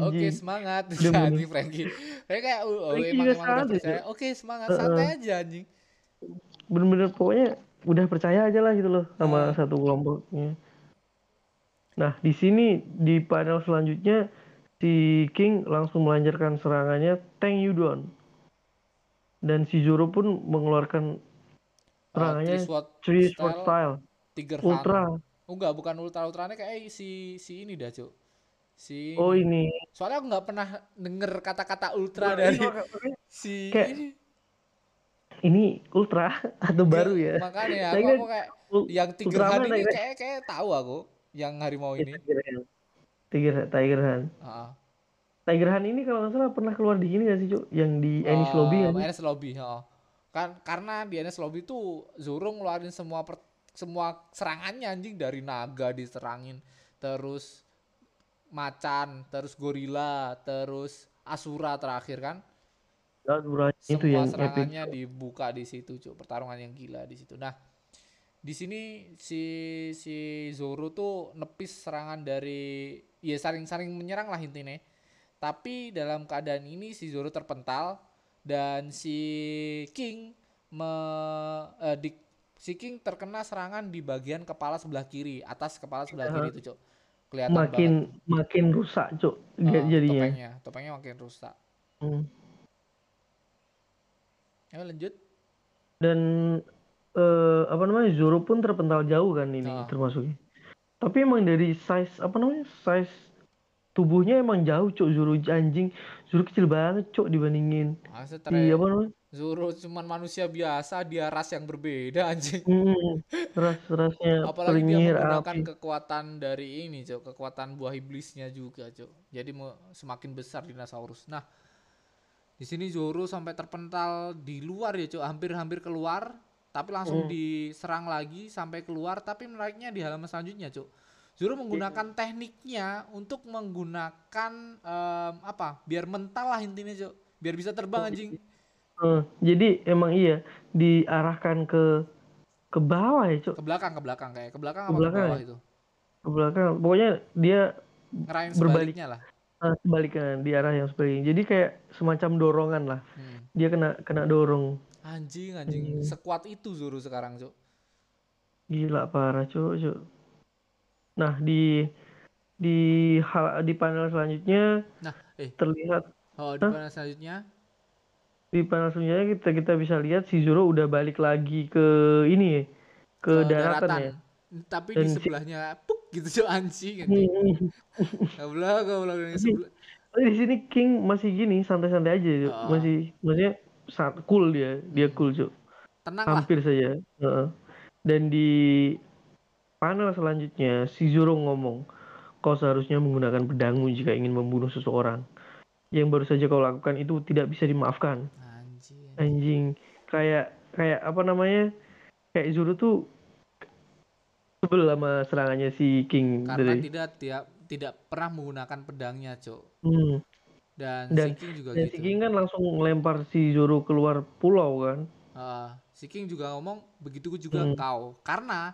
Oke semangat Udah (laughs) bener. anjing Frankie. Kayak kayak oh, oh, Frankie emang udah percaya. Cok. Oke semangat Heeh. santai aja anjing. bener-bener pokoknya udah percaya aja lah gitu loh sama Ah. satu kelompoknya. Nah, di sini di panel selanjutnya si King langsung melancarkan serangannya Tang Yudon. Dan si Zoro pun mengeluarkan Uh, serangannya three sword Three Sword style, Style Tiger Ultra. Hunt. Oh enggak, bukan ultra ultranya kayak si si ini dah, Cuk. Si Oh ini. Soalnya aku nggak pernah denger kata-kata ultra Nah, dari ini (laughs) si kayak ini. ini Ultra (laughs) atau baru ya? Makanya Saya aku, kira aku kayak yang Tiger Hunt ini kayak kayak tahu aku yang harimau ini. Tiger Hand. Tiger, Tiger Hand. Heeh. Tiger Hand ini kalau nggak salah pernah keluar di ini nggak sih, Cuk? Yang di Enies Lobby Eh, kan? NS Lobby, heeh. Kan karena di NS Lobby tuh Zoro ngeluarin semua per- semua serangannya anjing dari naga diserangin, terus macan, terus gorila, terus asura terakhir kan. Ya, duranya itu Semua yang epic. serangannya dibuka di situ, Cuk. Pertarungan yang gila di situ. Nah, di sini si si Zoro tuh nepis serangan dari ya saling-saling menyerang lah intinya. Tapi dalam keadaan ini si Zoro terpental dan si King me, eh, di, si King terkena serangan di bagian kepala sebelah kiri, atas kepala sebelah kiri itu, Cuk. Kelihatan makin banget makin rusak cuk ja- jadinya topengnya. Topengnya makin rusak. Hmm. Ayo lanjut. dan eh, apa namanya Zoro pun terpental jauh kan ini Ah. termasuknya tapi emang dari size apa namanya size tubuhnya emang jauh cuk Zoro anjing Zoro kecil banget cuk dibandingin tere- apa namanya Zoro cuman manusia biasa, dia ras yang berbeda anjing. hmm, ras rasnya (laughs) Apalagi dia menggunakan api kekuatan dari ini, Cok, kekuatan buah iblisnya juga, Cok. Jadi mau semakin besar dinosaurus. Nah, di sini Zoro sampai terpental di luar ya, Cok, hampir-hampir keluar, tapi langsung Hmm. diserang lagi sampai keluar, tapi menariknya di halaman selanjutnya, Cok. Zoro menggunakan tekniknya untuk menggunakan em, apa? Biar mental lah intinya, Cok. Biar bisa terbang anjing. Eh, jadi emang iya diarahkan ke ke bawah ya cuk Ke belakang, ke belakang kayak ke belakang Ke apa ke belakang bawah ya? itu. ke belakang pokoknya dia Berbalik. sebaliknya lah. eh, sebaliknya di arah yang sebaliknya jadi kayak semacam dorongan lah Hmm. dia kena kena dorong Anjing, anjing. Hmm. Sekuat itu Zoro sekarang, Cuk. Gila parah cuk cuk. Nah di di hal di panel selanjutnya Nah, eh, terlihat oh di panel selanjutnya di panel selanjutnya kita kita bisa lihat si Zoro udah balik lagi ke ini ya ke, daratan, ya. Tapi Dan di si- sebelahnya puk gitu, Cuk, anjing, anjing. Hmm. Goblok, goblok yang Tapi- sebelah. Di sini King masih gini santai-santai aja Cuk. Ah. Masih maksudnya sangat cool dia dia cool cuk. Tenang lah. Hampir saja. Heeh. Dan di panel selanjutnya si Zoro ngomong kau seharusnya menggunakan pedangmu jika ingin membunuh seseorang. Yang baru saja kau lakukan itu tidak bisa dimaafkan. Anjing. anjing kayak kayak apa namanya kayak Zoro tuh sebel sama serangannya si King Karena dari tidak tiap tidak pernah menggunakan pedangnya, Cuk. Hmm. Dan, Dan- si King juga dan gitu. si King kan langsung ngelempar si Zoro keluar pulau kan Ah, si King juga ngomong begitu juga Hmm. kau karena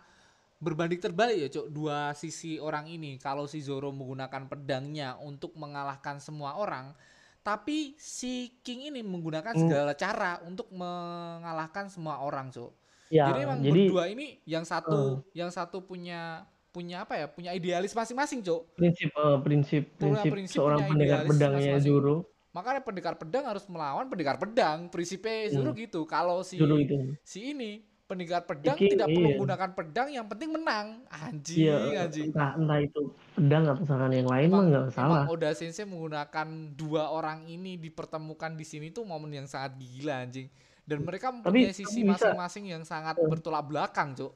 berbanding terbalik ya cok dua sisi orang ini kalau si Zoro menggunakan pedangnya untuk mengalahkan semua orang tapi si King ini menggunakan Hmm. segala cara untuk mengalahkan semua orang cok ya jadi emang jadi berdua ini yang satu yang satu punya punya apa ya punya idealis masing-masing cok prinsip eh, prinsip prinsip prinsip, seorang pendekar pedangnya. Zoro. Makanya pendekar pedang harus melawan pendekar pedang. Prinsipnya Zoro gitu. Kalau si Hmm. Zoro itu. si ini pendekar pedang King, tidak perlu iya. menggunakan pedang yang penting menang. Anjing iya anjing. entah entah itu pedang atau serangan yang lain mah emang, nggak salah emang Oda Sensei menggunakan dua orang ini dipertemukan di sini tuh momen yang sangat gila anjing. Dan mereka mempunyai sisi tapi bisa- masing-masing yang sangat bertolak belakang cuk.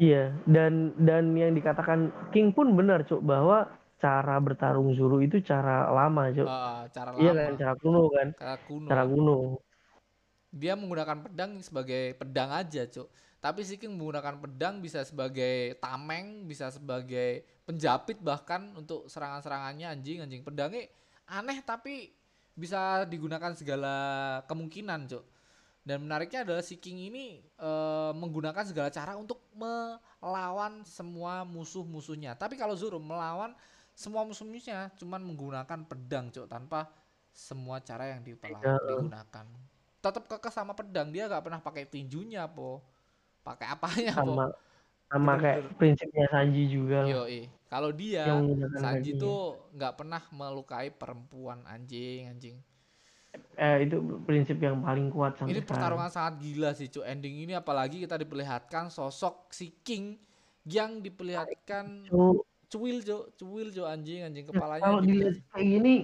Iya dan dan yang dikatakan King pun benar cuk bahwa cara bertarung Zoro itu cara lama cuk. Eh, cara iya lama. kan cara kuno kan. Cara kuno. Cara kuno dia menggunakan pedang sebagai pedang aja cuk. Tapi si King menggunakan pedang bisa sebagai tameng bisa sebagai penjapit bahkan untuk serangan-serangannya anjing anjing. Pedangnya aneh tapi bisa digunakan segala kemungkinan cuk. Dan menariknya adalah si King ini eh, menggunakan segala cara untuk melawan semua musuh-musuhnya. Tapi kalau Zoro melawan semua musuh-musuhnya cuman menggunakan pedang cok tanpa semua cara yang Ya. digunakan tetap kekeh sama pedang dia nggak pernah pakai tinjunya po. Pakai apanya po? Sama sama kayak prinsipnya Sanji juga. Yoi. kalau dia Sanji tuh nggak pernah melukai perempuan anjing anjing. Eh, itu prinsip yang paling kuat sampai ini sekarang. pertarungan sangat gila sih cuy ending ini apalagi kita diperlihatkan sosok si King yang diperlihatkan So, cuil jo cuil jo anjing anjing. Ya, kepalanya kalau dilihat kayak gini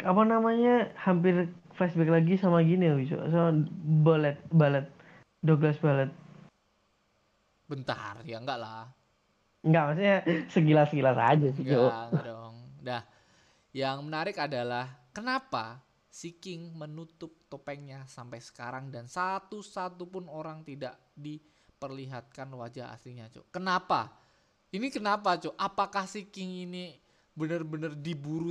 apa namanya hampir flashback lagi sama gini Cuk. sama ballet ballet. Douglas ballet. Bentar ya enggak lah. Enggak maksudnya segilas-gilas aja sih enggak, enggak dong. Dah yang menarik adalah kenapa si King menutup topengnya sampai sekarang dan satu-satu pun orang tidak diperlihatkan wajah aslinya cuk. Kenapa? Ini kenapa cuk? Apakah si King ini benar-benar diburu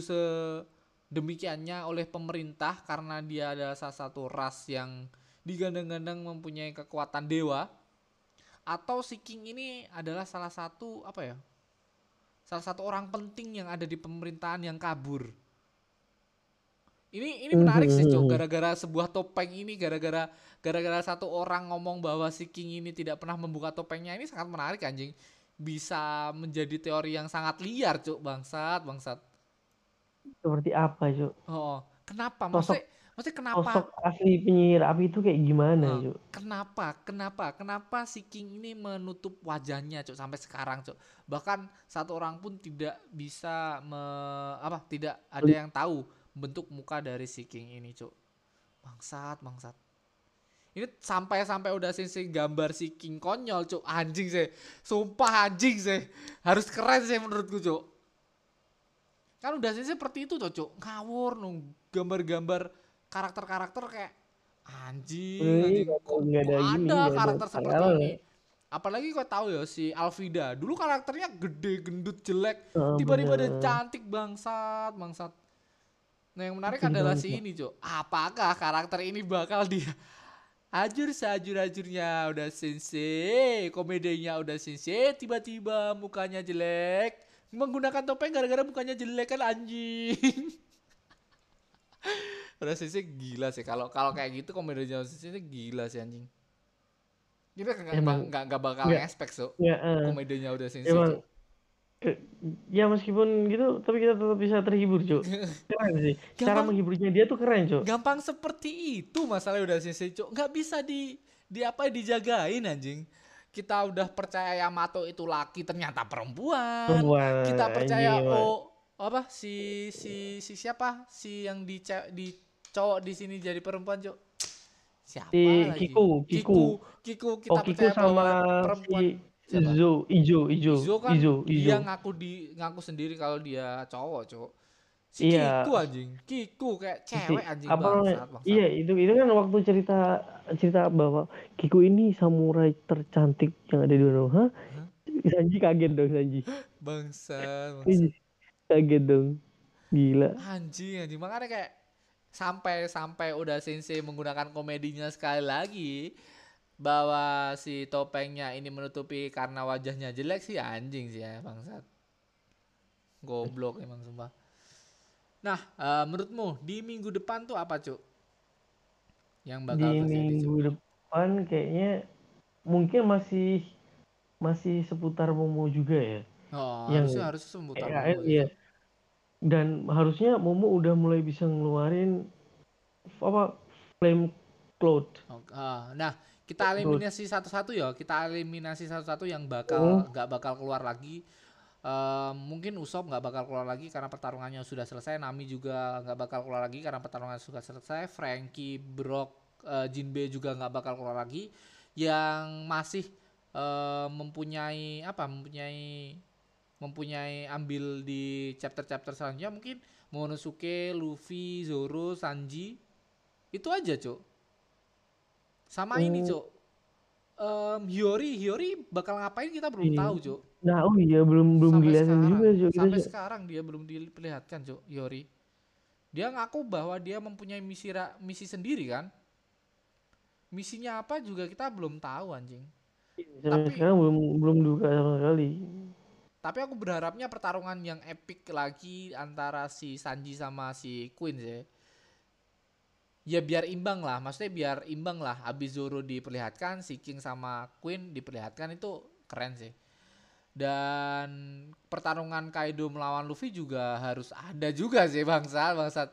sedemikiannya oleh pemerintah karena dia adalah salah satu ras yang digandang-gandang mempunyai kekuatan dewa. Atau si King ini adalah salah satu apa ya salah satu orang penting yang ada di pemerintahan yang kabur. Ini ini menarik sih cok gara-gara sebuah topeng ini gara-gara gara-gara satu orang ngomong bahwa si King ini tidak pernah membuka topengnya. Ini sangat menarik anjing. Bisa menjadi teori yang sangat liar cok bangsat bangsat seperti apa Cuk? oh kenapa maksudnya maksudnya kenapa sosok asli penyihir api itu kayak gimana Cuk? kenapa? Kenapa? Kenapa si King ini menutup wajahnya, Cuk, sampai sekarang, Cuk? Bahkan satu orang pun tidak bisa me, apa? Tidak ada yang tahu bentuk muka dari si King ini, Cuk. Bangsat, bangsat. Ini sampai sampai udah sisi gambar si King konyol, Cuk. Anjing sih. Sumpah anjing sih. Harus keren sih menurutku, Cuk. Kan udah sih seperti itu Cuk. Ngawur nung gambar-gambar karakter-karakter kayak anjing, anjing. Kok, ada ada nggak ada karakter seperti ini? ya. Apalagi kau tahu ya si Alvida. Dulu karakternya gede, gendut, jelek. Oh, Tiba-tiba bener. cantik bangsat, bangsat. Nah yang menarik Betul adalah si ini, Cok. Apakah karakter ini bakal dia (laughs) ajur seajur-ajurnya udah sensei, komedinya udah sensei, tiba-tiba mukanya jelek, menggunakan topeng gara-gara mukanya jelek kan anjing. (laughs) udah sensei gila sih kalau kalau kayak gitu komedinya itu gila sih anjing. Kita nggak nggak nggak bakal nggak. ngespek so Ya, eh, komedinya udah sensei. emang ya meskipun gitu tapi kita tetap bisa terhibur Cuk. (laughs) keren sih cara Gampang. menghiburnya dia tuh keren Cuk. gampang seperti itu masalah udah sensei cok nggak bisa di di apa dijagain anjing kita udah percaya Yamato itu laki ternyata perempuan. Perempuan, kita percaya emang. oh apa si si si siapa? Si yang di di cowok di sini jadi perempuan cok siapa Si lagi? Kiku, Kiku. Kiku. Kiku kita oh Kiku percaya sama perempuan. si siapa? Izo Ijo Ijo Izo kan Izo dia Izo ngaku di ngaku sendiri kalau dia cowok cowok si Iya. Kiku anjing Kiku kayak cewek Si- anjing apa bangsat, bangsat. Iya itu itu kan waktu cerita cerita bahwa Kiku ini samurai tercantik yang ada di Wano. Hah? Sanji kaget dong Sanji. Bangsat, bangsat. Ih, kaget dong. Gila. Anjing, anjing. Makanya kayak sampai sampai udah sensei menggunakan komedinya sekali lagi bahwa si topengnya ini menutupi karena wajahnya jelek sih anjing sih ya bangsat. Goblok emang sumpah. Nah, eh, menurutmu di minggu depan tuh apa, Cuk? Yang bakal Di terjadi, Cuk? minggu depan kayaknya mungkin masih masih seputar Momo juga ya. Oh, yang- harusnya harusnya semutar Ya, Momo iya. Cuk. Dan harusnya Momo udah mulai bisa ngeluarin apa flame cloud. Oke, ah, nah kita eliminasi satu-satu ya. Kita eliminasi satu-satu yang Hmm. bakal nggak bakal keluar lagi. Eh, mungkin Usop nggak bakal keluar lagi karena pertarungannya sudah selesai. Nami juga nggak bakal keluar lagi karena pertarungannya sudah selesai. Frankie, Brock, eh, Jinbe juga nggak bakal keluar lagi. Yang masih eh, mempunyai apa? Mempunyai mempunyai ambil di chapter-chapter selanjutnya mungkin Monosuke, Luffy, Zoro, Sanji. Itu aja, Cuk. Sama ini, Hmm. Cuk. Em, Hiyori, Hiyori bakal ngapain kita belum Iya. tahu, Cuk. Nah, oh iya belum belum Sampai kelihatan sekarang, juga Cuk. Sampai Cuk. sekarang dia belum diperlihatkan, Cuk, Hiyori. Dia ngaku bahwa dia mempunyai misi ra- misi sendiri kan? Misinya apa juga kita belum tahu, anjing. Sampai tapi- sekarang belum belum dibuka sama sekali. Tapi aku berharapnya pertarungan yang epic lagi antara si Sanji sama si Queen sih. Ya biar imbang lah, maksudnya biar imbang lah. Zoro diperlihatkan, si King sama Queen diperlihatkan itu keren sih. Dan pertarungan Kaido melawan Luffy juga harus ada juga sih bangsa bangsat.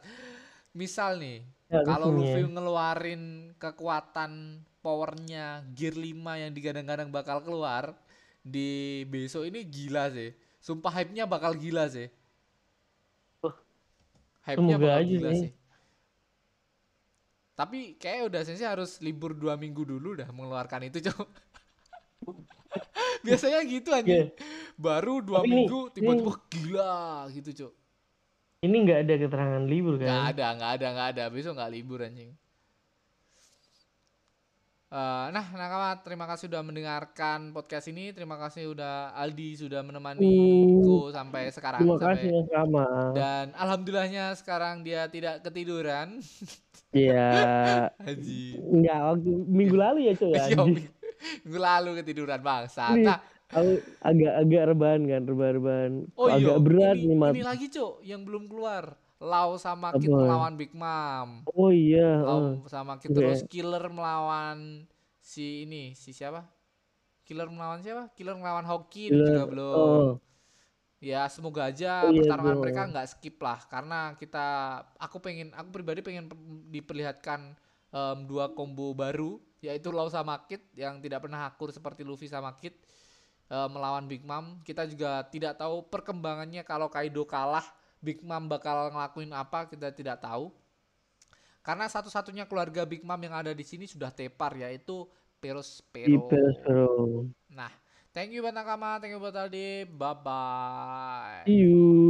Misal nih, Ya, kalau harusnya. Luffy ngeluarin kekuatan powernya Gear 5 yang digadang-gadang bakal keluar di besok ini gila sih. Sumpah hype-nya bakal gila sih. Hype-nya bakal aja gila sih. sih. Tapi kayak udah sensei harus libur dua minggu dulu dah mengeluarkan itu cok. Biasanya gitu anjing. Baru dua Tapi minggu tiba-tiba gila gitu cok. Ini nggak ada keterangan libur Nggak kan? ada, nggak ada, nggak ada. Besok nggak libur anjing. Eh, nah, Nakama, terima kasih sudah mendengarkan podcast ini. Terima kasih udah Aldi sudah menemaniku sampai sekarang. Terima sampai- kasih yang sama. Dan alhamdulillahnya sekarang dia tidak ketiduran. Iya. (laughs) Haji. Nggak waktu minggu lalu ya coy. Iya, anjing. Minggu lalu ketiduran bangsa. Nah, aku agak agak rebahan kan, rebahan-rebahan. oh iya, agak berat ini, nih mat. ini lagi cok yang belum keluar. Lau sama Kid Apa? melawan Big Mom. Oh iya. Lau oh. sama Kid Iya. terus Killer melawan si ini, si siapa? Killer melawan siapa? Killer melawan Killer, juga belum. oh. Ya semoga aja Oh, iya, pertarungan bro. mereka nggak skip lah karena kita aku pengen aku pribadi pengen per- diperlihatkan em, dua combo baru yaitu Lau sama Kid yang tidak pernah akur seperti Luffy sama Kid eh, melawan Big Mom. Kita juga tidak tahu perkembangannya kalau Kaido kalah Big Mom bakal ngelakuin apa kita tidak tahu. Karena satu-satunya keluarga Big Mom yang ada di sini sudah tepar yaitu Peros Pero. Perospero. Nah, thank you buat Nakama, thank you buat Aldi, bye bye. See you.